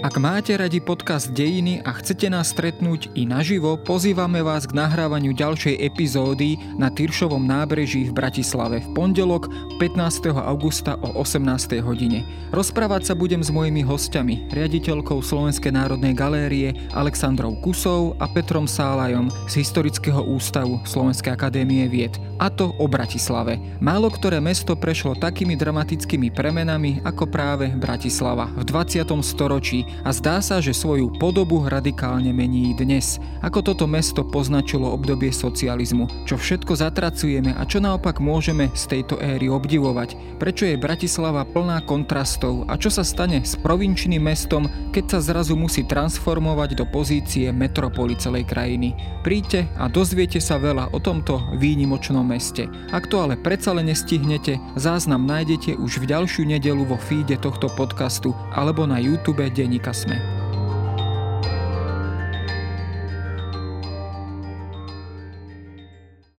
Ak máte radi podcast Dejiny a chcete nás stretnúť i naživo, pozývame vás k nahrávaniu ďalšej epizódy na Tyršovom nábreží v Bratislave v pondelok 15. augusta o 18. hodine. Rozprávať sa budem s mojimi hostiami, riaditeľkou Slovenskej národnej galérie Aleksandrou Kusou a Petrom Sálajom z Historického ústavu Slovenskej akadémie vied, a to o Bratislave. Málo ktoré mesto prešlo takými dramatickými premenami ako práve Bratislava v 20. storočí a zdá sa, že svoju podobu radikálne mení dnes, ako toto mesto poznačilo obdobie socializmu, čo všetko zatracujeme a čo naopak môžeme z tejto éry obdivovať, prečo je Bratislava plná kontrastov a čo sa stane s provinčným mestom, keď sa zrazu musí transformovať do pozície metropoly celej krajiny. Príďte a dozviete sa veľa o tomto výnimočnom meste. Ak to ale predsa len nestihnete, záznam nájdete už v ďalšiu nedelu vo feede tohto podcastu alebo na YouTube Denníka Kasmy.